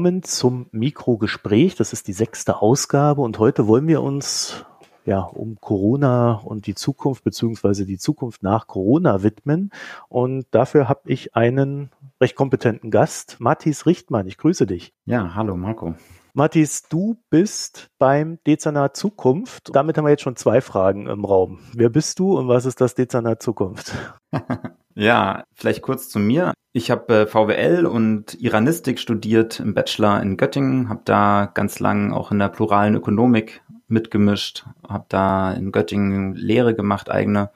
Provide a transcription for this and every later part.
willkommen zum Mikrogespräch. Das ist die sechste Ausgabe und heute wollen wir uns ja, um Corona und die Zukunft beziehungsweise die Zukunft nach Corona widmen. Und dafür habe ich einen recht kompetenten Gast, Mathis Richtmann. Ich grüße dich. Ja, hallo Marco. Mathis, du bist beim Dezernat Zukunft. Damit haben wir jetzt schon zwei Fragen im Raum. Wer bist du und was ist das Dezernat Zukunft? ja, vielleicht kurz zu mir. Ich habe äh, VWL und Iranistik studiert im Bachelor in Göttingen, habe da ganz lang auch in der pluralen Ökonomik mitgemischt, habe da in Göttingen Lehre gemacht, eigene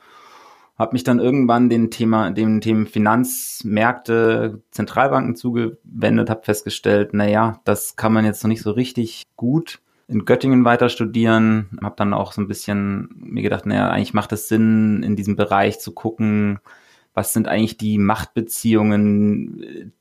habe mich dann irgendwann den Thema, dem Themen Finanzmärkte, Zentralbanken zugewendet, habe festgestellt, na ja, das kann man jetzt noch nicht so richtig gut in Göttingen weiter studieren, habe dann auch so ein bisschen mir gedacht, naja, eigentlich macht es Sinn, in diesem Bereich zu gucken, was sind eigentlich die Machtbeziehungen,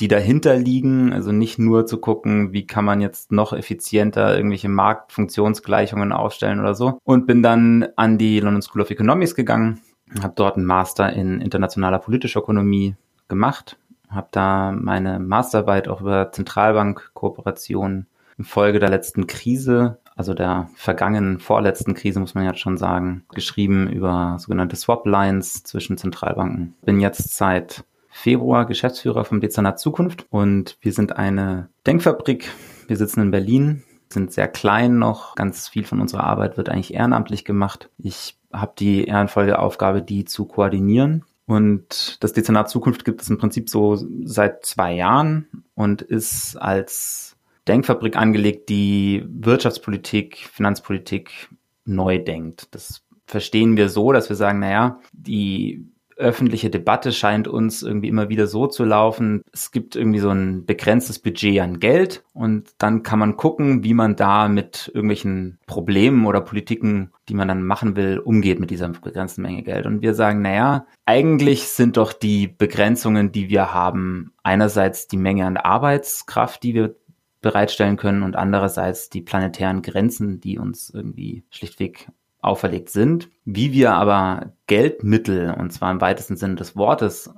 die dahinter liegen, also nicht nur zu gucken, wie kann man jetzt noch effizienter irgendwelche Marktfunktionsgleichungen aufstellen oder so. Und bin dann an die London School of Economics gegangen, habe dort einen Master in internationaler politischer Ökonomie gemacht, habe da meine Masterarbeit auch über Zentralbankkooperation in Folge der letzten Krise, also der vergangenen vorletzten Krise muss man jetzt schon sagen, geschrieben über sogenannte Swap Lines zwischen Zentralbanken. Bin jetzt seit Februar Geschäftsführer vom Dezernat Zukunft und wir sind eine Denkfabrik. Wir sitzen in Berlin, sind sehr klein noch. Ganz viel von unserer Arbeit wird eigentlich ehrenamtlich gemacht. Ich habe die ehrenvolle Aufgabe, die zu koordinieren. Und das Dezernat Zukunft gibt es im Prinzip so seit zwei Jahren und ist als Denkfabrik angelegt, die Wirtschaftspolitik, Finanzpolitik neu denkt. Das verstehen wir so, dass wir sagen, naja, die öffentliche Debatte scheint uns irgendwie immer wieder so zu laufen. Es gibt irgendwie so ein begrenztes Budget an Geld und dann kann man gucken, wie man da mit irgendwelchen Problemen oder Politiken, die man dann machen will, umgeht mit dieser begrenzten Menge Geld. Und wir sagen, naja, eigentlich sind doch die Begrenzungen, die wir haben, einerseits die Menge an Arbeitskraft, die wir bereitstellen können und andererseits die planetären Grenzen, die uns irgendwie schlichtweg auferlegt sind. Wie wir aber Geldmittel, und zwar im weitesten Sinne des Wortes,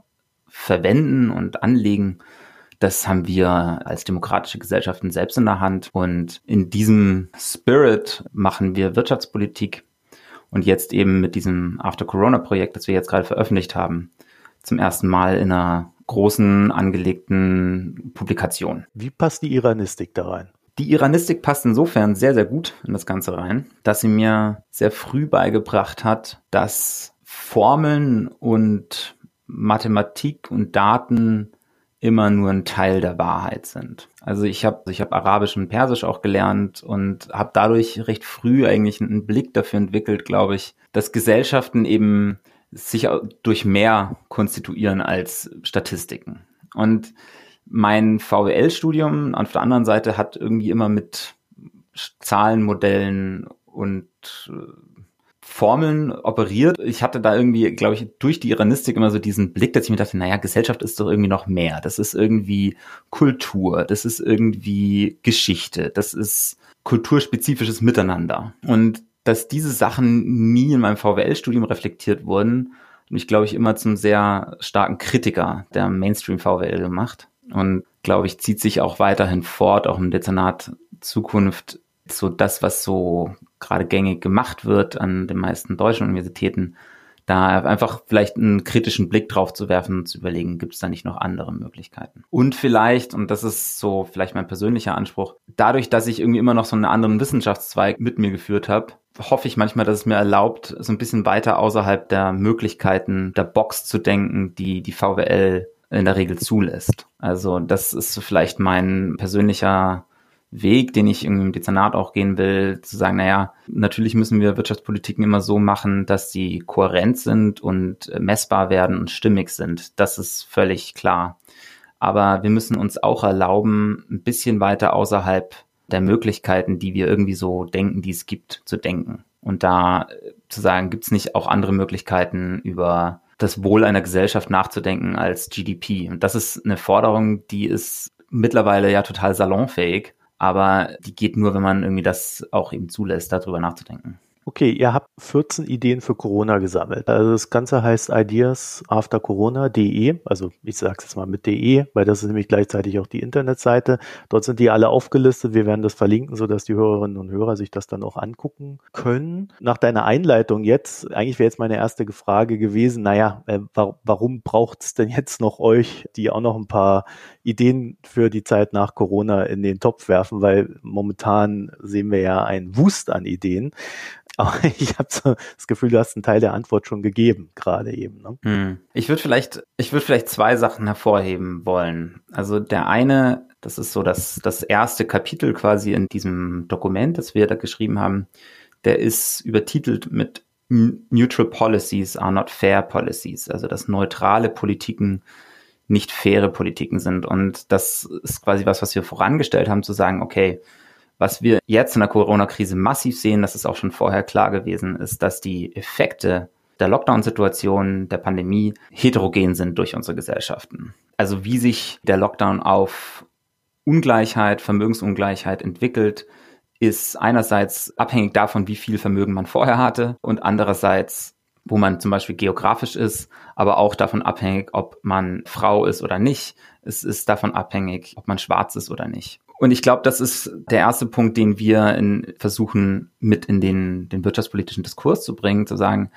verwenden und anlegen, das haben wir als demokratische Gesellschaften selbst in der Hand. Und in diesem Spirit machen wir Wirtschaftspolitik. Und jetzt eben mit diesem After-Corona-Projekt, das wir jetzt gerade veröffentlicht haben, zum ersten Mal in einer großen angelegten Publikation. Wie passt die Iranistik da rein? Die Iranistik passt insofern sehr, sehr gut in das Ganze rein, dass sie mir sehr früh beigebracht hat, dass Formeln und Mathematik und Daten immer nur ein Teil der Wahrheit sind. Also ich habe ich hab Arabisch und Persisch auch gelernt und habe dadurch recht früh eigentlich einen Blick dafür entwickelt, glaube ich, dass Gesellschaften eben sich durch mehr konstituieren als Statistiken. Und mein VWL-Studium auf der anderen Seite hat irgendwie immer mit Zahlenmodellen und äh, Formeln operiert. Ich hatte da irgendwie, glaube ich, durch die Iranistik immer so diesen Blick, dass ich mir dachte, naja, Gesellschaft ist doch irgendwie noch mehr. Das ist irgendwie Kultur, das ist irgendwie Geschichte, das ist kulturspezifisches Miteinander. Und dass diese Sachen nie in meinem VWL-Studium reflektiert wurden, mich, glaube ich, immer zum sehr starken Kritiker der Mainstream-VWL gemacht und glaube ich, zieht sich auch weiterhin fort, auch im Dezernat Zukunft, so das, was so gerade gängig gemacht wird an den meisten deutschen Universitäten, da einfach vielleicht einen kritischen Blick drauf zu werfen und zu überlegen, gibt es da nicht noch andere Möglichkeiten? Und vielleicht, und das ist so vielleicht mein persönlicher Anspruch, dadurch, dass ich irgendwie immer noch so einen anderen Wissenschaftszweig mit mir geführt habe, hoffe ich manchmal, dass es mir erlaubt, so ein bisschen weiter außerhalb der Möglichkeiten der Box zu denken, die die VWL in der Regel zulässt. Also das ist vielleicht mein persönlicher Weg, den ich im Dezernat auch gehen will, zu sagen, naja, natürlich müssen wir Wirtschaftspolitiken immer so machen, dass sie kohärent sind und messbar werden und stimmig sind. Das ist völlig klar. Aber wir müssen uns auch erlauben, ein bisschen weiter außerhalb der Möglichkeiten, die wir irgendwie so denken, die es gibt, zu denken. Und da zu sagen, gibt es nicht auch andere Möglichkeiten über das Wohl einer Gesellschaft nachzudenken als GDP. Und das ist eine Forderung, die ist mittlerweile ja total salonfähig, aber die geht nur, wenn man irgendwie das auch eben zulässt, darüber nachzudenken. Okay, ihr habt 14 Ideen für Corona gesammelt. Also das Ganze heißt ideasaftercorona.de, also ich sage es jetzt mal mit de, weil das ist nämlich gleichzeitig auch die Internetseite. Dort sind die alle aufgelistet. Wir werden das verlinken, sodass die Hörerinnen und Hörer sich das dann auch angucken können. Nach deiner Einleitung jetzt, eigentlich wäre jetzt meine erste Frage gewesen, naja, äh, warum braucht es denn jetzt noch euch, die auch noch ein paar Ideen für die Zeit nach Corona in den Topf werfen, weil momentan sehen wir ja einen Wust an Ideen. Aber ich habe so das Gefühl, du hast einen Teil der Antwort schon gegeben, gerade eben. Ne? Hm. Ich würde vielleicht, ich würde vielleicht zwei Sachen hervorheben wollen. Also der eine, das ist so das, das erste Kapitel quasi in diesem Dokument, das wir da geschrieben haben, der ist übertitelt mit Neutral Policies are not fair policies. Also dass neutrale Politiken nicht faire Politiken sind. Und das ist quasi was, was wir vorangestellt haben, zu sagen, okay, was wir jetzt in der Corona-Krise massiv sehen, das ist auch schon vorher klar gewesen, ist, dass die Effekte der Lockdown-Situation, der Pandemie heterogen sind durch unsere Gesellschaften. Also wie sich der Lockdown auf Ungleichheit, Vermögensungleichheit entwickelt, ist einerseits abhängig davon, wie viel Vermögen man vorher hatte und andererseits, wo man zum Beispiel geografisch ist, aber auch davon abhängig, ob man Frau ist oder nicht. Es ist davon abhängig, ob man schwarz ist oder nicht. Und ich glaube, das ist der erste Punkt, den wir in, versuchen mit in den, den wirtschaftspolitischen Diskurs zu bringen, zu sagen,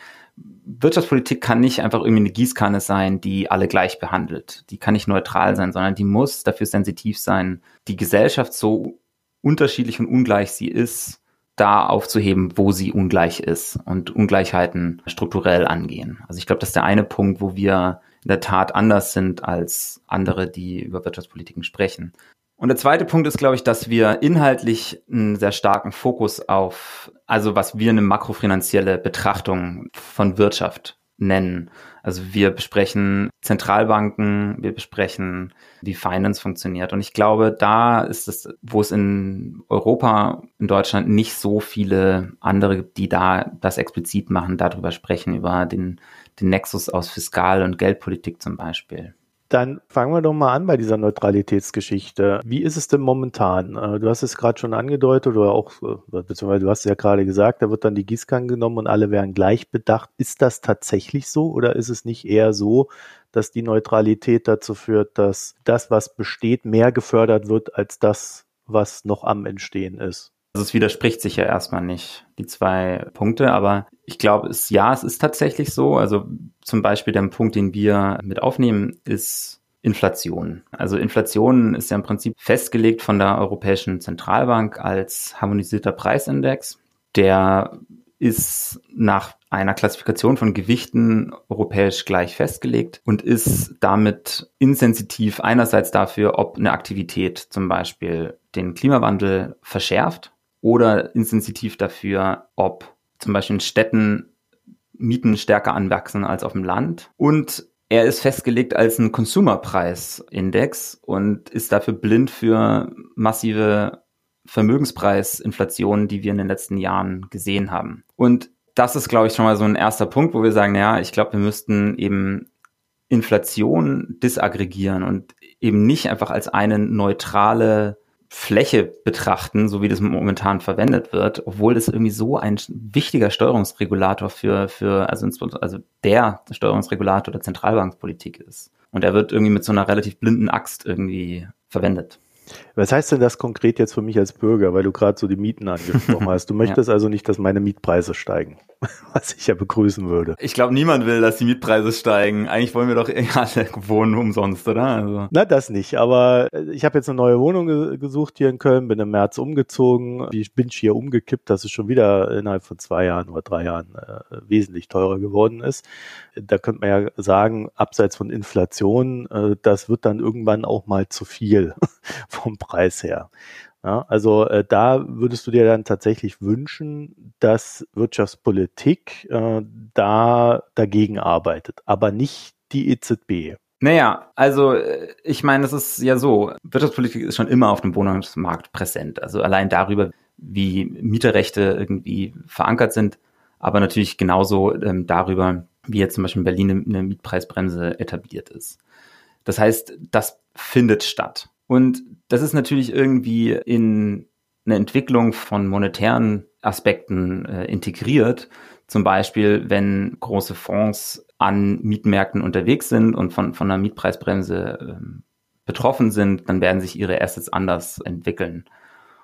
Wirtschaftspolitik kann nicht einfach irgendwie eine Gießkanne sein, die alle gleich behandelt. Die kann nicht neutral sein, sondern die muss dafür sensitiv sein, die Gesellschaft so unterschiedlich und ungleich sie ist, da aufzuheben, wo sie ungleich ist und Ungleichheiten strukturell angehen. Also ich glaube, das ist der eine Punkt, wo wir in der Tat anders sind als andere, die über Wirtschaftspolitiken sprechen. Und der zweite Punkt ist, glaube ich, dass wir inhaltlich einen sehr starken Fokus auf, also was wir eine makrofinanzielle Betrachtung von Wirtschaft nennen. Also wir besprechen Zentralbanken, wir besprechen, wie Finance funktioniert. Und ich glaube, da ist es, wo es in Europa, in Deutschland nicht so viele andere, die da das explizit machen, darüber sprechen, über den, den Nexus aus Fiskal- und Geldpolitik zum Beispiel. Dann fangen wir doch mal an bei dieser Neutralitätsgeschichte. Wie ist es denn momentan? Äh, du hast es gerade schon angedeutet oder auch, äh, beziehungsweise du hast es ja gerade gesagt, da wird dann die Gießkanne genommen und alle werden gleich bedacht. Ist das tatsächlich so oder ist es nicht eher so, dass die Neutralität dazu führt, dass das, was besteht, mehr gefördert wird als das, was noch am Entstehen ist? Also es widerspricht sich ja erstmal nicht, die zwei Punkte, aber ich glaube, es, ja, es ist tatsächlich so. Also zum Beispiel der Punkt, den wir mit aufnehmen, ist Inflation. Also Inflation ist ja im Prinzip festgelegt von der Europäischen Zentralbank als harmonisierter Preisindex. Der ist nach einer Klassifikation von Gewichten europäisch gleich festgelegt und ist damit insensitiv einerseits dafür, ob eine Aktivität zum Beispiel den Klimawandel verschärft oder insensitiv dafür, ob zum Beispiel in Städten Mieten stärker anwachsen als auf dem Land. Und er ist festgelegt als ein Consumerpreisindex und ist dafür blind für massive Vermögenspreisinflationen, die wir in den letzten Jahren gesehen haben. Und das ist, glaube ich, schon mal so ein erster Punkt, wo wir sagen, ja, ich glaube, wir müssten eben Inflation disaggregieren und eben nicht einfach als eine neutrale Fläche betrachten, so wie das momentan verwendet wird, obwohl das irgendwie so ein wichtiger Steuerungsregulator für, für also, also der Steuerungsregulator der Zentralbankspolitik ist. Und er wird irgendwie mit so einer relativ blinden Axt irgendwie verwendet. Was heißt denn das konkret jetzt für mich als Bürger, weil du gerade so die Mieten angesprochen hast? Du möchtest ja. also nicht, dass meine Mietpreise steigen, was ich ja begrüßen würde. Ich glaube, niemand will, dass die Mietpreise steigen. Eigentlich wollen wir doch alle wohnen umsonst, oder? Also. Na, das nicht. Aber äh, ich habe jetzt eine neue Wohnung ge gesucht hier in Köln, bin im März umgezogen. Ich bin hier umgekippt, dass es schon wieder innerhalb von zwei Jahren oder drei Jahren äh, wesentlich teurer geworden ist. Da könnte man ja sagen, abseits von Inflation, äh, das wird dann irgendwann auch mal zu viel vom Preis her. Ja, also äh, da würdest du dir dann tatsächlich wünschen, dass Wirtschaftspolitik äh, da dagegen arbeitet, aber nicht die EZB. Naja, also äh, ich meine, es ist ja so, Wirtschaftspolitik ist schon immer auf dem Wohnungsmarkt präsent. Also allein darüber, wie Mieterrechte irgendwie verankert sind, aber natürlich genauso ähm, darüber, wie jetzt zum Beispiel in Berlin eine Mietpreisbremse etabliert ist. Das heißt, das findet statt. Und das ist natürlich irgendwie in eine Entwicklung von monetären Aspekten äh, integriert. Zum Beispiel, wenn große Fonds an Mietmärkten unterwegs sind und von, von einer Mietpreisbremse äh, betroffen sind, dann werden sich ihre Assets anders entwickeln.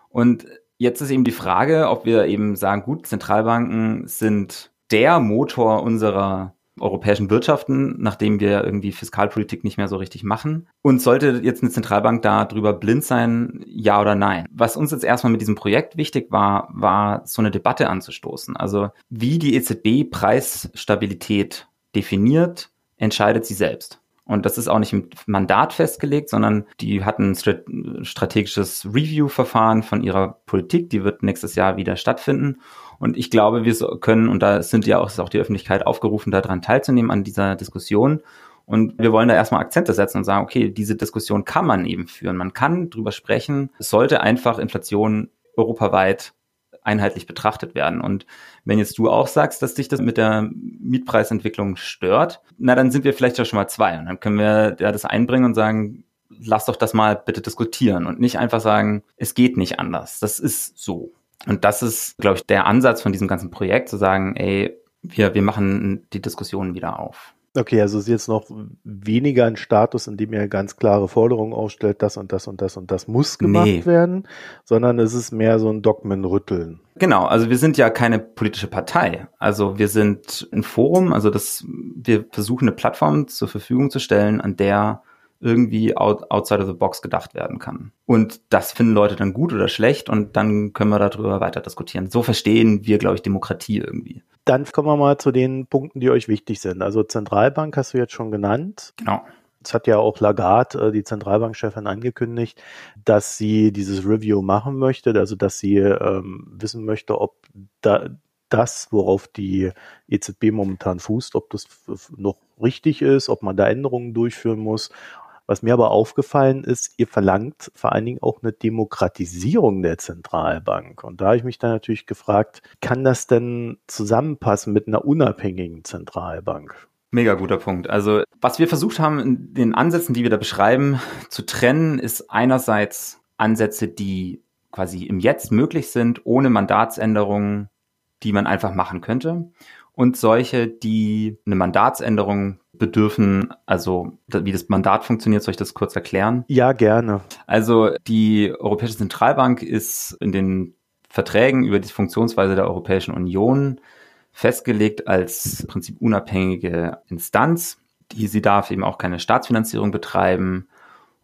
Und jetzt ist eben die Frage, ob wir eben sagen, gut, Zentralbanken sind der Motor unserer europäischen Wirtschaften, nachdem wir irgendwie Fiskalpolitik nicht mehr so richtig machen. Und sollte jetzt eine Zentralbank da drüber blind sein, ja oder nein? Was uns jetzt erstmal mit diesem Projekt wichtig war, war so eine Debatte anzustoßen. Also wie die EZB Preisstabilität definiert, entscheidet sie selbst. Und das ist auch nicht im Mandat festgelegt, sondern die hatten ein strategisches Review-Verfahren von ihrer Politik. Die wird nächstes Jahr wieder stattfinden. Und ich glaube, wir können, und da sind ja auch, ist auch die Öffentlichkeit aufgerufen, daran teilzunehmen an dieser Diskussion. Und wir wollen da erstmal Akzente setzen und sagen, okay, diese Diskussion kann man eben führen. Man kann drüber sprechen. Es sollte einfach Inflation europaweit einheitlich betrachtet werden. Und wenn jetzt du auch sagst, dass dich das mit der Mietpreisentwicklung stört, na, dann sind wir vielleicht ja schon mal zwei. Und dann können wir ja das einbringen und sagen, lass doch das mal bitte diskutieren und nicht einfach sagen, es geht nicht anders. Das ist so. Und das ist, glaube ich, der Ansatz von diesem ganzen Projekt, zu sagen, ey, wir, wir machen die Diskussion wieder auf. Okay, also es ist jetzt noch weniger ein Status, in dem ihr ganz klare Forderungen aufstellt, das und das und das und das muss gemacht nee. werden, sondern es ist mehr so ein Dogmenrütteln. Genau, also wir sind ja keine politische Partei. Also wir sind ein Forum, also das, wir versuchen eine Plattform zur Verfügung zu stellen, an der irgendwie out, outside of the box gedacht werden kann. Und das finden Leute dann gut oder schlecht und dann können wir darüber weiter diskutieren. So verstehen wir, glaube ich, Demokratie irgendwie. Dann kommen wir mal zu den Punkten, die euch wichtig sind. Also Zentralbank hast du jetzt schon genannt. Genau. Es hat ja auch Lagarde, äh, die Zentralbankchefin, angekündigt, dass sie dieses Review machen möchte, also dass sie ähm, wissen möchte, ob da das, worauf die EZB momentan fußt, ob das noch richtig ist, ob man da Änderungen durchführen muss was mir aber aufgefallen ist, ihr verlangt vor allen Dingen auch eine Demokratisierung der Zentralbank. Und da habe ich mich dann natürlich gefragt, kann das denn zusammenpassen mit einer unabhängigen Zentralbank? Mega guter Punkt. Also was wir versucht haben, in den Ansätzen, die wir da beschreiben, zu trennen, ist einerseits Ansätze, die quasi im Jetzt möglich sind, ohne Mandatsänderungen, die man einfach machen könnte. Und solche, die eine Mandatsänderung bedürfen, also wie das Mandat funktioniert, soll ich das kurz erklären? Ja, gerne. Also die Europäische Zentralbank ist in den Verträgen über die Funktionsweise der Europäischen Union festgelegt als im Prinzip unabhängige Instanz. Die, sie darf eben auch keine Staatsfinanzierung betreiben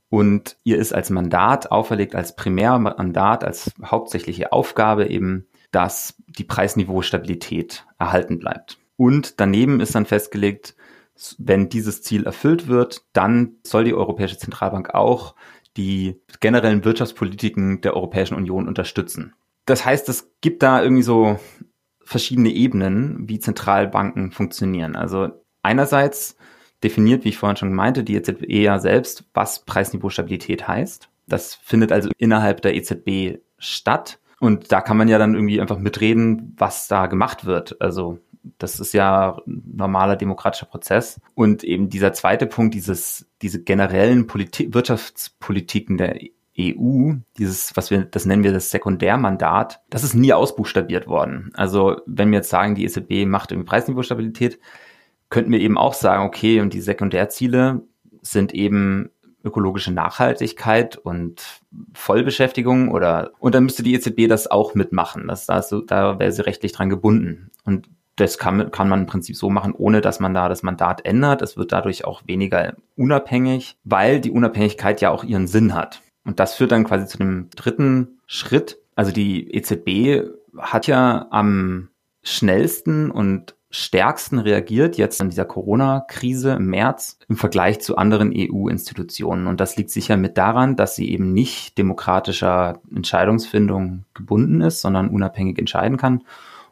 und ihr ist als Mandat auferlegt, als Primärmandat, als hauptsächliche Aufgabe eben, dass die Preisniveaustabilität erhalten bleibt. Und daneben ist dann festgelegt, wenn dieses Ziel erfüllt wird, dann soll die Europäische Zentralbank auch die generellen Wirtschaftspolitiken der Europäischen Union unterstützen. Das heißt, es gibt da irgendwie so verschiedene Ebenen, wie Zentralbanken funktionieren. Also einerseits definiert, wie ich vorhin schon meinte, die EZB ja selbst, was Preisniveaustabilität heißt. Das findet also innerhalb der EZB statt. Und da kann man ja dann irgendwie einfach mitreden, was da gemacht wird. Also das ist ja normaler demokratischer Prozess. Und eben dieser zweite Punkt, dieses, diese generellen Politik, Wirtschaftspolitiken der EU, dieses, was wir, das nennen wir das Sekundärmandat, das ist nie ausbuchstabiert worden. Also wenn wir jetzt sagen, die EZB macht irgendwie Preisniveaustabilität, könnten wir eben auch sagen, okay, und die Sekundärziele sind eben ökologische Nachhaltigkeit und Vollbeschäftigung oder und dann müsste die EZB das auch mitmachen. Das, das, da wäre sie rechtlich dran gebunden. Und das kann, kann man im Prinzip so machen, ohne dass man da das Mandat ändert. Es wird dadurch auch weniger unabhängig, weil die Unabhängigkeit ja auch ihren Sinn hat. Und das führt dann quasi zu dem dritten Schritt. Also die EZB hat ja am schnellsten und stärksten reagiert jetzt in dieser Corona-Krise im März im Vergleich zu anderen EU-Institutionen. Und das liegt sicher mit daran, dass sie eben nicht demokratischer Entscheidungsfindung gebunden ist, sondern unabhängig entscheiden kann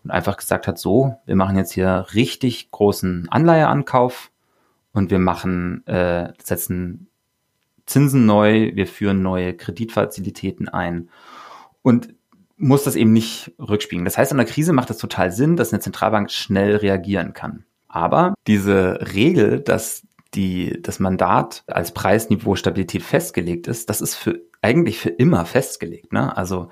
und einfach gesagt hat, so, wir machen jetzt hier richtig großen Anleiheankauf und wir machen, äh, setzen Zinsen neu, wir führen neue Kreditfazilitäten ein und muss das eben nicht rückspiegeln. Das heißt, in der Krise macht es total Sinn, dass eine Zentralbank schnell reagieren kann. Aber diese Regel, dass die, das Mandat als Preisniveau Stabilität festgelegt ist, das ist für eigentlich für immer festgelegt. Ne? Also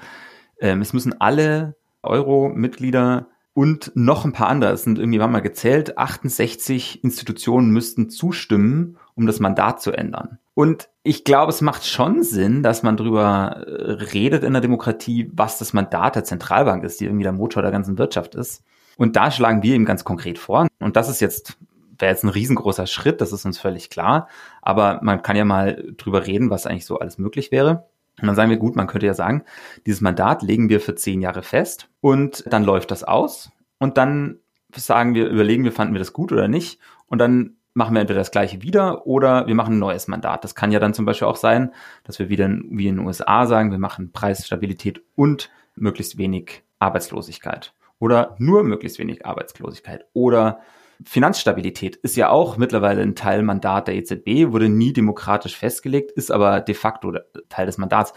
Ähm, es müssen alle Euro-Mitglieder und noch ein paar andere, es sind irgendwie, waren mal gezählt, 68 Institutionen müssten zustimmen, um das Mandat zu ändern. Und ich glaube, es macht schon Sinn, dass man darüber äh, redet in der Demokratie, was das Mandat der Zentralbank ist, die irgendwie der Motor der ganzen Wirtschaft ist. Und da schlagen wir eben ganz konkret vor. Und das ist jetzt, wäre jetzt ein riesengroßer Schritt, das ist uns völlig klar. Aber man kann ja mal drüber reden, was eigentlich so alles möglich wäre. Und dann sagen wir, gut, man könnte ja sagen, dieses Mandat legen wir für zehn Jahre fest und dann läuft das aus und dann sagen wir, überlegen wir, fanden wir das gut oder nicht und dann machen wir entweder das gleiche wieder oder wir machen ein neues Mandat. Das kann ja dann zum Beispiel auch sein, dass wir wieder wie in den USA sagen, wir machen Preisstabilität und möglichst wenig Arbeitslosigkeit oder nur möglichst wenig Arbeitslosigkeit oder Finanzstabilität ist ja auch mittlerweile ein Teilmandat der EZB, wurde nie demokratisch festgelegt, ist aber de facto Teil des Mandats.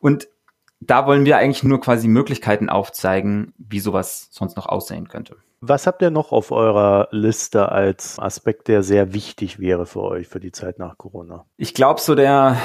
Und da wollen wir eigentlich nur quasi Möglichkeiten aufzeigen, wie sowas sonst noch aussehen könnte. Was habt ihr noch auf eurer Liste als Aspekt, der sehr wichtig wäre für euch für die Zeit nach Corona? Ich glaube, so der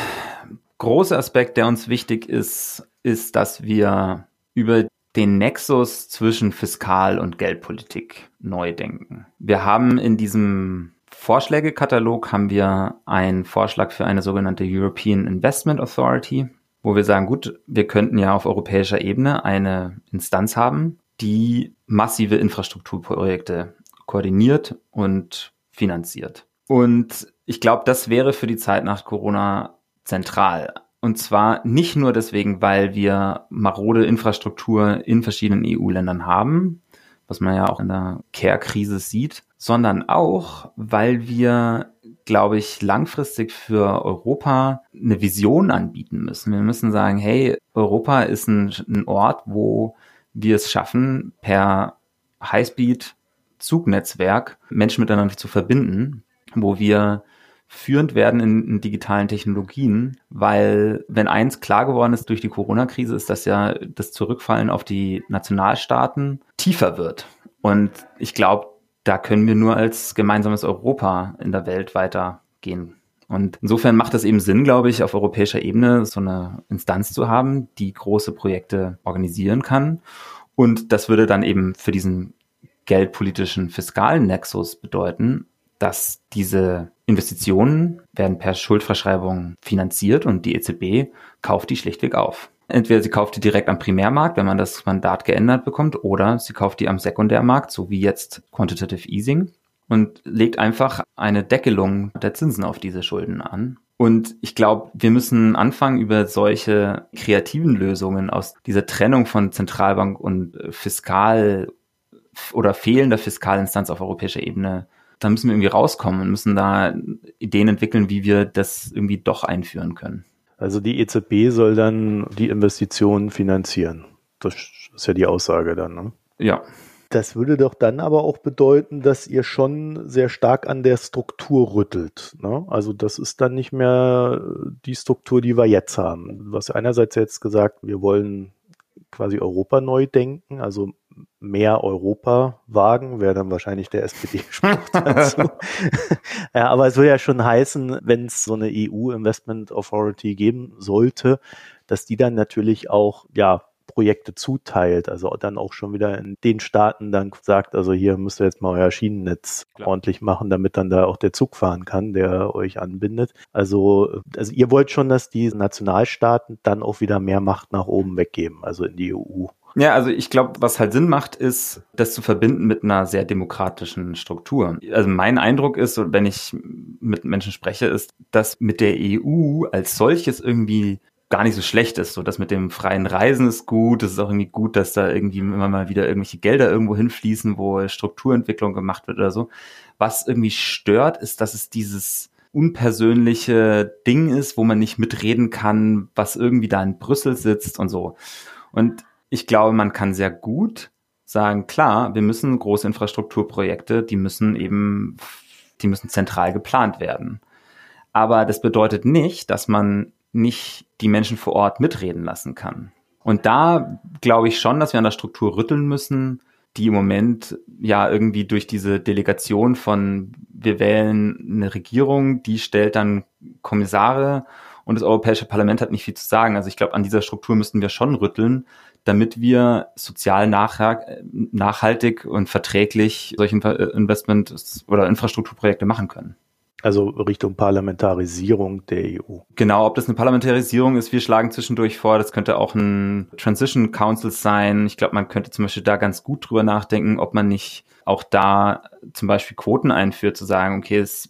große Aspekt, der uns wichtig ist, ist, dass wir über den Nexus zwischen Fiskal- und Geldpolitik neu denken. Wir haben in diesem Vorschlägekatalog haben wir einen Vorschlag für eine sogenannte European Investment Authority, wo wir sagen, gut, wir könnten ja auf europäischer Ebene eine Instanz haben, die massive Infrastrukturprojekte koordiniert und finanziert. Und ich glaube, das wäre für die Zeit nach Corona zentral. Und zwar nicht nur deswegen, weil wir marode Infrastruktur in verschiedenen EU-Ländern haben, was man ja auch in der Care-Krise sieht, sondern auch, weil wir, glaube ich, langfristig für Europa eine Vision anbieten müssen. Wir müssen sagen, hey, Europa ist ein, ein Ort, wo wir es schaffen, per Highspeed-Zugnetzwerk Menschen miteinander zu verbinden, wo wir führend werden in, in, digitalen Technologien, weil wenn eins klar geworden ist durch die Corona-Krise, ist, dass ja das Zurückfallen auf die Nationalstaaten tiefer wird. Und ich glaube, da können wir nur als gemeinsames Europa in der Welt weitergehen. Und insofern macht es eben Sinn, glaube ich, auf europäischer Ebene so eine Instanz zu haben, die große Projekte organisieren kann. Und das würde dann eben für diesen geldpolitischen fiskalen Nexus bedeuten, dass diese Investitionen werden per Schuldverschreibung finanziert und die EZB kauft die schlichtweg auf. Entweder sie kauft die direkt am Primärmarkt, wenn man das Mandat geändert bekommt, oder sie kauft die am Sekundärmarkt, so wie jetzt Quantitative Easing, und legt einfach eine Deckelung der Zinsen auf diese Schulden an. Und ich glaube, wir müssen anfangen, über solche kreativen Lösungen aus dieser Trennung von Zentralbank und Fiskal oder fehlender Fiskalinstanz auf europäischer Ebene da müssen wir irgendwie rauskommen und müssen da Ideen entwickeln, wie wir das irgendwie doch einführen können. Also die EZB soll dann die Investitionen finanzieren. Das ist ja die Aussage dann, ne? Ja. Das würde doch dann aber auch bedeuten, dass ihr schon sehr stark an der Struktur rüttelt. Ne? Also das ist dann nicht mehr die Struktur, die wir jetzt haben. Du hast einerseits jetzt gesagt, wir wollen quasi Europa neu denken, also mehr Europa wagen, wäre dann wahrscheinlich der SPD-Spruch dazu. ja, aber es würde ja schon heißen, wenn es so eine EU-Investment Authority geben sollte, dass die dann natürlich auch, ja, Projekte zuteilt, also dann auch schon wieder in den Staaten dann sagt, also hier müsst ihr jetzt mal euer Schienennetz Klar. ordentlich machen, damit dann da auch der Zug fahren kann, der euch anbindet. Also, also ihr wollt schon, dass die Nationalstaaten dann auch wieder mehr Macht nach oben weggeben, also in die EU. Ja, also ich glaube, was halt Sinn macht, ist, das zu verbinden mit einer sehr demokratischen Struktur. Also mein Eindruck ist, wenn ich mit Menschen spreche, ist, dass mit der EU als solches irgendwie gar nicht so schlecht ist. So das mit dem freien Reisen ist gut. Es ist auch irgendwie gut, dass da irgendwie immer mal wieder irgendwelche Gelder irgendwo hinfließen, wo Strukturentwicklung gemacht wird oder so. Was irgendwie stört, ist, dass es dieses unpersönliche Ding ist, wo man nicht mitreden kann, was irgendwie da in Brüssel sitzt und so. Und ich glaube, man kann sehr gut sagen, klar, wir müssen große Infrastrukturprojekte, die müssen eben, die müssen zentral geplant werden. Aber das bedeutet nicht, dass man nicht die Menschen vor Ort mitreden lassen kann. Und da glaube ich schon, dass wir an der Struktur rütteln müssen, die im Moment ja irgendwie durch diese Delegation von wir wählen eine Regierung, die stellt dann Kommissare und das Europäische Parlament hat nicht viel zu sagen. Also ich glaube, an dieser Struktur müssten wir schon rütteln, damit wir sozial nachhaltig und verträglich solche Investment- oder Infrastrukturprojekte machen können. Also Richtung Parlamentarisierung der EU. Genau, ob das eine Parlamentarisierung ist, wir schlagen zwischendurch vor, das könnte auch ein Transition Council sein. Ich glaube, man könnte zum Beispiel da ganz gut drüber nachdenken, ob man nicht auch da zum Beispiel Quoten einführt, zu sagen, okay, es,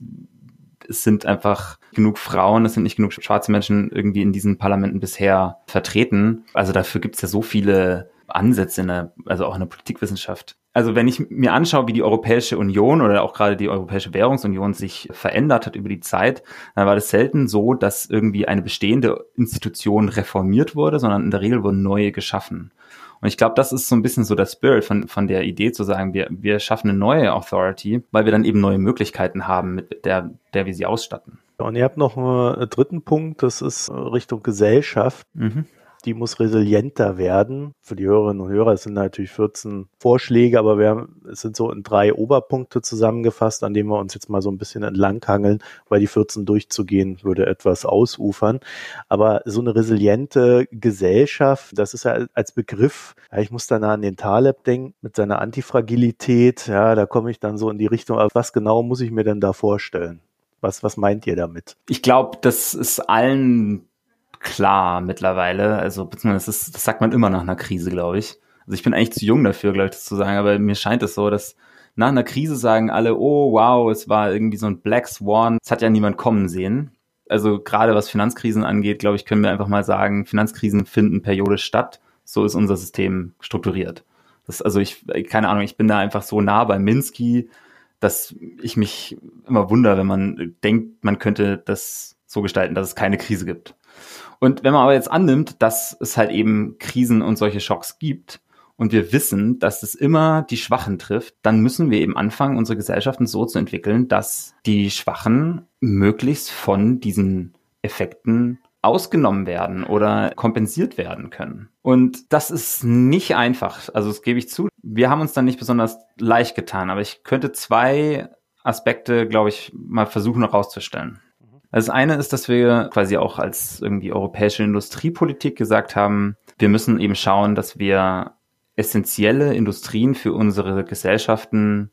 es sind einfach genug Frauen, es sind nicht genug schwarze Menschen irgendwie in diesen Parlamenten bisher vertreten. Also dafür gibt es ja so viele Ansätze in der, also auch in der Politikwissenschaft also wenn ich mir anschaue, wie die Europäische Union oder auch gerade die Europäische Währungsunion sich verändert hat über die Zeit, dann war das selten so, dass irgendwie eine bestehende Institution reformiert wurde, sondern in der Regel wurden neue geschaffen. Und ich glaube, das ist so ein bisschen so der Spirit von, von der Idee zu sagen, wir, wir schaffen eine neue Authority, weil wir dann eben neue Möglichkeiten haben, mit der, der wir sie ausstatten. Und ihr habt noch einen dritten Punkt, das ist Richtung Gesellschaft. Mhm die muss resilienter werden. Für die Hörerinnen und Hörer, sind natürlich 14 Vorschläge, aber wir es sind so in drei Oberpunkte zusammengefasst, an denen wir uns jetzt mal so ein bisschen entlanghangeln, weil die 14 durchzugehen würde etwas ausufern. Aber so eine resiliente Gesellschaft, das ist ja als Begriff, ja, ich muss dann an den Taleb denken, mit seiner Antifragilität, ja, da komme ich dann so in die Richtung, was genau muss ich mir denn da vorstellen? Was, was meint ihr damit? Ich glaube, das ist allen klar mittlerweile. Also, beziehungsweise das, ist, das sagt man immer nach einer Krise, glaube ich. Also ich bin eigentlich zu jung dafür, glaube ich, das zu sagen, aber mir scheint es so, dass nach einer Krise sagen alle, oh wow, es war irgendwie so ein Black Swan, es hat ja niemand kommen sehen. Also gerade was Finanzkrisen angeht, glaube ich, können wir einfach mal sagen, Finanzkrisen finden periodisch statt. So ist unser System strukturiert. Das, also ich, keine Ahnung, ich bin da einfach so nah bei Minsky, dass ich mich immer wundere, wenn man denkt, man könnte das so gestalten, dass es keine Krise gibt. Und wenn man aber jetzt annimmt, dass es halt eben Krisen und solche Schocks gibt und wir wissen, dass es immer die Schwachen trifft, dann müssen wir eben anfangen, unsere Gesellschaften so zu entwickeln, dass die Schwachen möglichst von diesen Effekten ausgenommen werden oder kompensiert werden können. Und das ist nicht einfach. Also das gebe ich zu. Wir haben uns dann nicht besonders leicht getan, aber ich könnte zwei Aspekte, glaube ich, mal versuchen herauszustellen. Also das eine ist, dass wir quasi auch als irgendwie europäische Industriepolitik gesagt haben, wir müssen eben schauen, dass wir essentielle Industrien für unsere Gesellschaften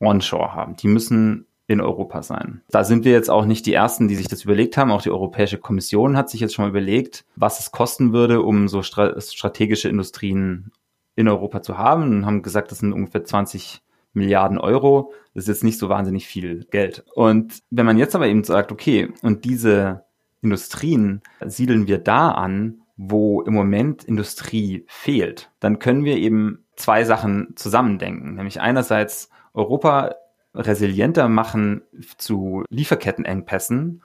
onshore haben. Die müssen in Europa sein. Da sind wir jetzt auch nicht die Ersten, die sich das überlegt haben. Auch die Europäische Kommission hat sich jetzt schon mal überlegt, was es kosten würde, um so strategische Industrien in Europa zu haben und haben gesagt, das sind ungefähr 20 Milliarden Euro. Das ist jetzt nicht so wahnsinnig viel Geld. Und wenn man jetzt aber eben sagt, okay, und diese Industrien siedeln wir da an, wo im Moment Industrie fehlt, dann können wir eben zwei Sachen zusammendenken. Nämlich einerseits Europa resilienter machen zu Lieferkettenengpässen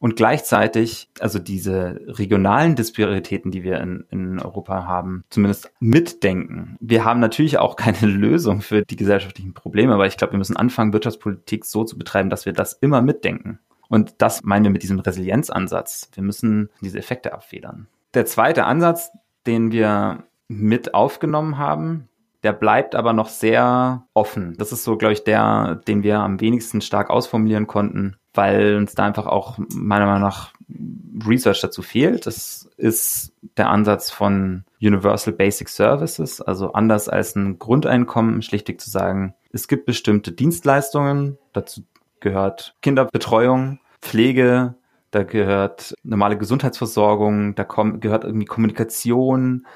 und gleichzeitig, also diese regionalen Disparitäten, die wir in, in Europa haben, zumindest mitdenken. Wir haben natürlich auch keine Lösung für die gesellschaftlichen Probleme, aber ich glaube, wir müssen anfangen, Wirtschaftspolitik so zu betreiben, dass wir das immer mitdenken. Und das meinen wir mit diesem Resilienzansatz. Wir müssen diese Effekte abfedern. Der zweite Ansatz, den wir mit aufgenommen haben, der bleibt aber noch sehr offen. Das ist so, glaube ich, der, den wir am wenigsten stark ausformulieren konnten weil uns da einfach auch meiner Meinung nach Research dazu fehlt. Das ist der Ansatz von Universal Basic Services, also anders als ein Grundeinkommen, schlichtweg zu sagen, es gibt bestimmte Dienstleistungen, dazu gehört Kinderbetreuung, Pflege, da gehört normale Gesundheitsversorgung, da kommt, gehört irgendwie Kommunikation,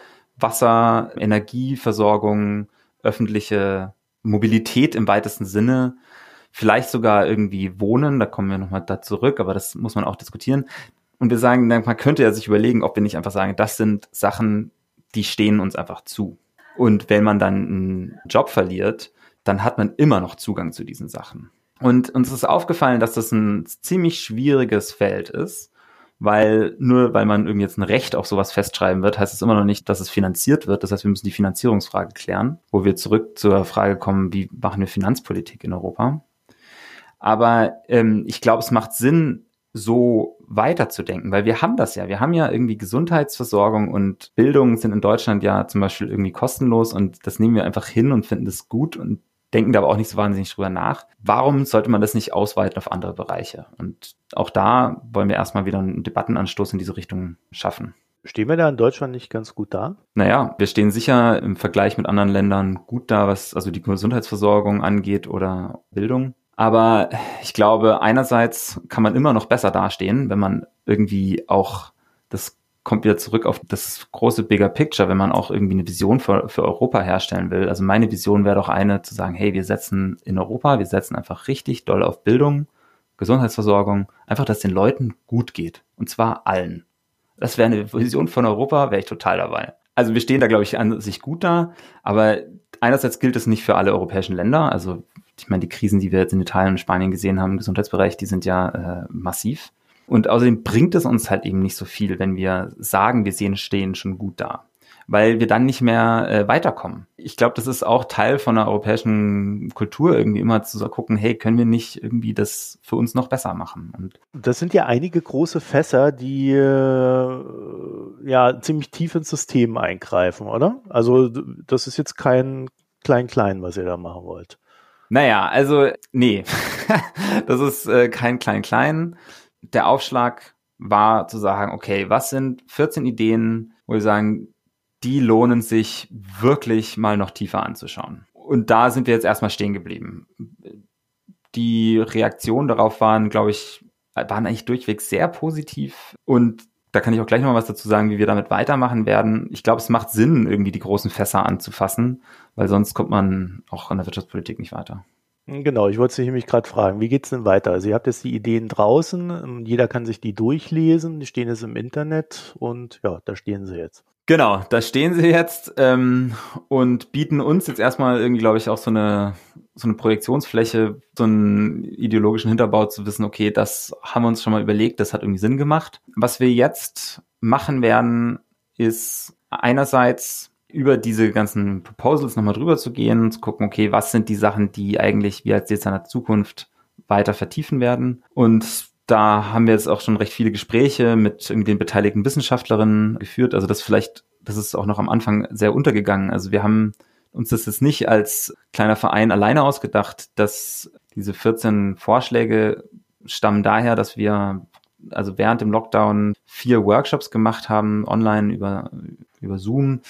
Wasser, Energieversorgung, öffentliche Mobilität im weitesten Sinne vielleicht sogar irgendwie wohnen, da kommen wir nochmal da zurück, aber das muss man auch diskutieren. Und wir sagen, man könnte ja sich überlegen, ob wir nicht einfach sagen, das sind Sachen, die stehen uns einfach zu. Und wenn man dann einen Job verliert, dann hat man immer noch Zugang zu diesen Sachen. Und uns ist aufgefallen, dass das ein ziemlich schwieriges Feld ist, weil nur weil man irgendwie jetzt ein Recht auf sowas festschreiben wird, heißt es immer noch nicht, dass es finanziert wird. Das heißt, wir müssen die Finanzierungsfrage klären, wo wir zurück zur Frage kommen, wie machen wir Finanzpolitik in Europa? Aber ähm, ich glaube, es macht Sinn, so weiterzudenken, weil wir haben das ja. Wir haben ja irgendwie Gesundheitsversorgung und Bildung sind in Deutschland ja zum Beispiel irgendwie kostenlos und das nehmen wir einfach hin und finden das gut und denken da aber auch nicht so wahnsinnig drüber nach. Warum sollte man das nicht ausweiten auf andere Bereiche? Und auch da wollen wir erstmal wieder einen Debattenanstoß in diese Richtung schaffen. Stehen wir da in Deutschland nicht ganz gut da? Naja, wir stehen sicher im Vergleich mit anderen Ländern gut da, was also die Gesundheitsversorgung angeht oder Bildung. Aber ich glaube, einerseits kann man immer noch besser dastehen, wenn man irgendwie auch das kommt wieder zurück auf das große Bigger Picture, wenn man auch irgendwie eine Vision für, für Europa herstellen will. Also meine Vision wäre doch eine, zu sagen, hey, wir setzen in Europa, wir setzen einfach richtig doll auf Bildung, Gesundheitsversorgung, einfach, dass den Leuten gut geht. Und zwar allen. Das wäre eine Vision von Europa, wäre ich total dabei. Also wir stehen da, glaube ich, an sich gut da, aber einerseits gilt es nicht für alle europäischen Länder. Also ich meine, die Krisen, die wir jetzt in Italien und Spanien gesehen haben im Gesundheitsbereich, die sind ja äh, massiv. Und außerdem bringt es uns halt eben nicht so viel, wenn wir sagen, wir sehen, stehen schon gut da. Weil wir dann nicht mehr äh, weiterkommen. Ich glaube, das ist auch Teil von der europäischen Kultur, irgendwie immer zu gucken, hey, können wir nicht irgendwie das für uns noch besser machen? Und das sind ja einige große Fässer, die äh, ja ziemlich tief ins System eingreifen, oder? Also das ist jetzt kein Klein-Klein, was ihr da machen wollt. Naja, also nee, das ist äh, kein Klein-Klein der Aufschlag war zu sagen, okay, was sind 14 Ideen, wo wir sagen, die lohnen sich wirklich mal noch tiefer anzuschauen. Und da sind wir jetzt erstmal stehen geblieben. Die Reaktionen darauf waren, glaube ich, waren eigentlich durchweg sehr positiv. Und da kann ich auch gleich noch mal was dazu sagen, wie wir damit weitermachen werden. Ich glaube, es macht Sinn, irgendwie die großen Fässer anzufassen, weil sonst kommt man auch in der Wirtschaftspolitik nicht weiter. Genau, ich wollte dich nämlich gerade fragen, wie geht's denn weiter? Also ihr habt jetzt die Ideen draußen, ähm, jeder kann sich die durchlesen, die stehen jetzt im Internet und ja, da stehen sie jetzt. Genau, da stehen sie jetzt ähm, und bieten uns jetzt erstmal irgendwie, glaube ich, auch so eine so eine Projektionsfläche, so einen ideologischen Hinterbau zu wissen, okay, das haben wir uns schon mal überlegt, das hat irgendwie Sinn gemacht. Was wir jetzt machen werden, ist einerseits über diese ganzen Proposals nochmal drüber zu gehen, zu gucken, okay, was sind die Sachen, die eigentlich wir als Dezernat Zukunft weiter vertiefen werden. Und da haben wir jetzt auch schon recht viele Gespräche mit den beteiligten Wissenschaftlerinnen geführt. Also das vielleicht, das ist auch noch am Anfang sehr untergegangen. Also wir haben uns das jetzt nicht als kleiner Verein alleine ausgedacht, dass diese 14 Vorschläge stammen daher, dass wir also während dem Lockdown vier Workshops gemacht haben, online über, über Zoom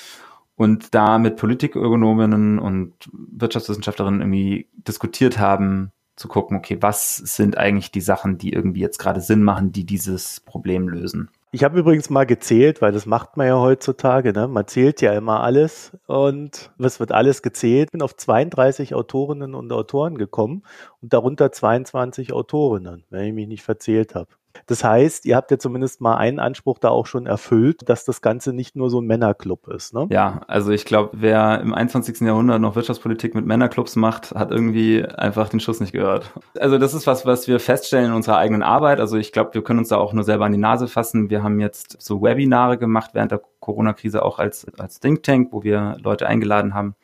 und da mit Politikökonominnen und Wirtschaftswissenschaftlerinnen irgendwie diskutiert haben, zu gucken, okay, was sind eigentlich die Sachen, die irgendwie jetzt gerade Sinn machen, die dieses Problem lösen. Ich habe übrigens mal gezählt, weil das macht man ja heutzutage, ne? Man zählt ja immer alles und es wird alles gezählt. Bin auf 32 Autorinnen und Autoren gekommen und darunter 22 Autorinnen, wenn ich mich nicht verzählt habe. Das heißt, ihr habt ja zumindest mal einen Anspruch da auch schon erfüllt, dass das Ganze nicht nur so ein Männerclub ist. Ne? Ja, also ich glaube, wer im 21. Jahrhundert noch Wirtschaftspolitik mit Männerclubs macht, hat irgendwie einfach den Schuss nicht gehört. Also das ist was, was wir feststellen in unserer eigenen Arbeit. Also ich glaube, wir können uns da auch nur selber an die Nase fassen. Wir haben jetzt so Webinare gemacht während der Corona-Krise auch als, als Think Tank, wo wir Leute eingeladen haben.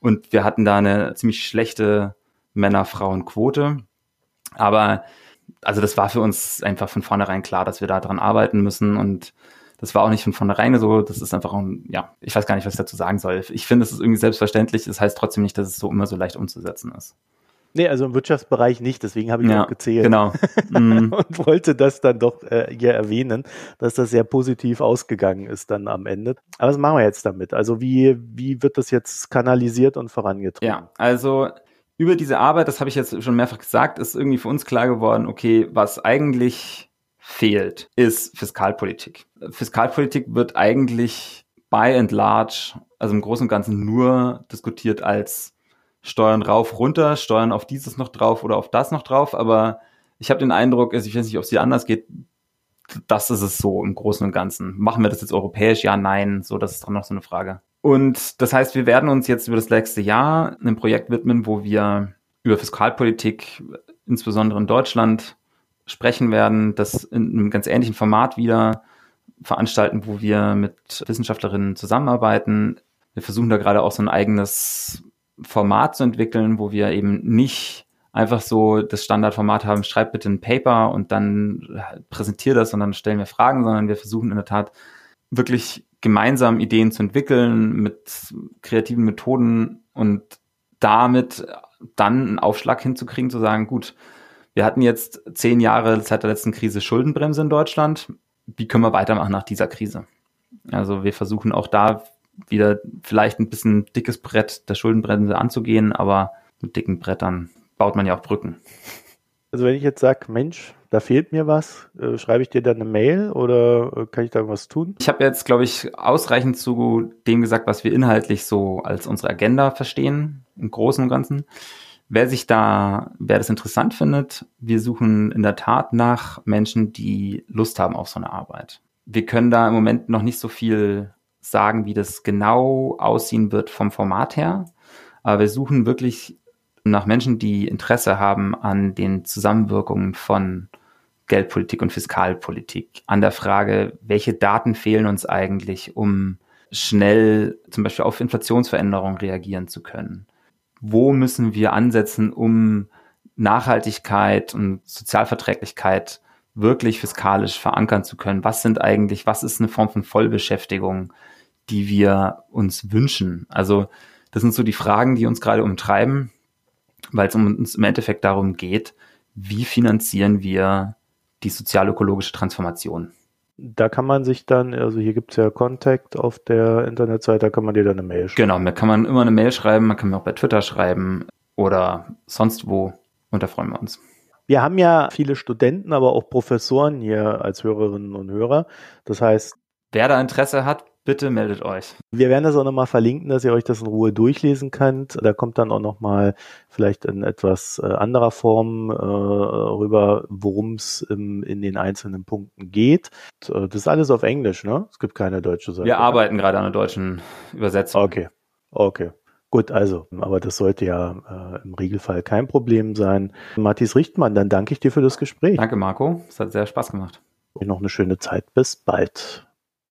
Und wir hatten da eine ziemlich schlechte Männer-Frauen-Quote. Aber also das war für uns einfach von vornherein klar, dass wir da dran arbeiten müssen und das war auch nicht von vornherein so, das ist einfach ein, ja, ich weiß gar nicht, was ich dazu sagen soll. Ich finde, es ist irgendwie selbstverständlich, das heißt trotzdem nicht, dass es so immer so leicht umzusetzen ist. Nee, also im Wirtschaftsbereich nicht, deswegen habe ich ja, auch gezählt. Genau. Mhm. und wollte das dann doch äh, hier erwähnen, dass das sehr positiv ausgegangen ist dann am Ende. Aber was machen wir jetzt damit? Also wie, wie wird das jetzt kanalisiert und vorangetrieben? Ja, also über diese Arbeit, das habe ich jetzt schon mehrfach gesagt, ist irgendwie für uns klar geworden, okay, was eigentlich fehlt, ist Fiskalpolitik. Fiskalpolitik wird eigentlich by and large, also im Großen und Ganzen nur diskutiert als Steuern rauf, runter, Steuern auf dieses noch drauf oder auf das noch drauf, aber ich habe den Eindruck, also ich weiß nicht, ob es dir anders geht, das ist es so im Großen und Ganzen. Machen wir das jetzt europäisch? Ja, nein, so, das ist doch noch so eine Frage. Und das heißt, wir werden uns jetzt über das nächste Jahr einem Projekt widmen, wo wir über Fiskalpolitik, insbesondere in Deutschland, sprechen werden, das in einem ganz ähnlichen Format wieder veranstalten, wo wir mit Wissenschaftlerinnen zusammenarbeiten. Wir versuchen da gerade auch so ein eigenes Format zu entwickeln, wo wir eben nicht einfach so das Standardformat haben, schreib bitte ein Paper und dann präsentiere das und dann stellen wir Fragen, sondern wir versuchen in der Tat wirklich gemeinsam Ideen zu entwickeln mit kreativen Methoden und damit dann einen Aufschlag hinzukriegen, zu sagen, gut, wir hatten jetzt zehn Jahre seit der letzten Krise Schuldenbremse in Deutschland. Wie können wir weitermachen nach dieser Krise? Also wir versuchen auch da wieder vielleicht ein bisschen dickes Brett der Schuldenbremse anzugehen, aber mit dicken Brettern baut man ja auch Brücken. Also wenn ich jetzt sage, Mensch, da fehlt mir was, äh, schreibe ich dir dann eine Mail oder äh, kann ich da was tun? Ich habe jetzt, glaube ich, ausreichend zu dem gesagt, was wir inhaltlich so als unsere Agenda verstehen, im Großen und Ganzen. Wer sich da, wer das interessant findet, wir suchen in der Tat nach Menschen, die Lust haben auf so eine Arbeit. Wir können da im Moment noch nicht so viel sagen, wie das genau aussehen wird vom Format her. Aber wir suchen wirklich nach Menschen, die Interesse haben an den Zusammenwirkungen von Geldpolitik und Fiskalpolitik, an der Frage, welche Daten fehlen uns eigentlich, um schnell zum Beispiel auf Inflationsveränderungen reagieren zu können. Wo müssen wir ansetzen, um Nachhaltigkeit und Sozialverträglichkeit wirklich fiskalisch verankern zu können? Was sind eigentlich, was ist eine Form von Vollbeschäftigung, die wir uns wünschen? Also das sind so die Fragen, die uns gerade umtreiben weil es uns im Endeffekt darum geht, wie finanzieren wir die sozialökologische Transformation. Da kann man sich dann, also hier gibt es ja Contact auf der Internetseite, da kann man dir dann eine Mail schreiben. Genau, da kann man immer eine Mail schreiben, man kann mir auch bei Twitter schreiben oder sonst wo und da freuen wir uns. Wir haben ja viele Studenten, aber auch Professoren hier als Hörerinnen und Hörer. Das heißt, wer da Interesse hat, bitte meldet euch. Wir werden das auch nochmal verlinken, dass ihr euch das in Ruhe durchlesen könnt. Da kommt dann auch nochmal vielleicht in etwas äh, anderer Form äh, rüber, worum es in den einzelnen Punkten geht. Äh, das ist alles auf Englisch, ne? Es gibt keine deutsche Seite. Wir arbeiten gerade an einer deutschen Übersetzung. Okay, okay. Gut, also, aber das sollte ja äh, im Regelfall kein Problem sein. Matthias Richtmann, dann danke ich dir für das Gespräch. Danke, Marco. Es hat sehr Spaß gemacht. Und noch eine schöne Zeit. Bis bald.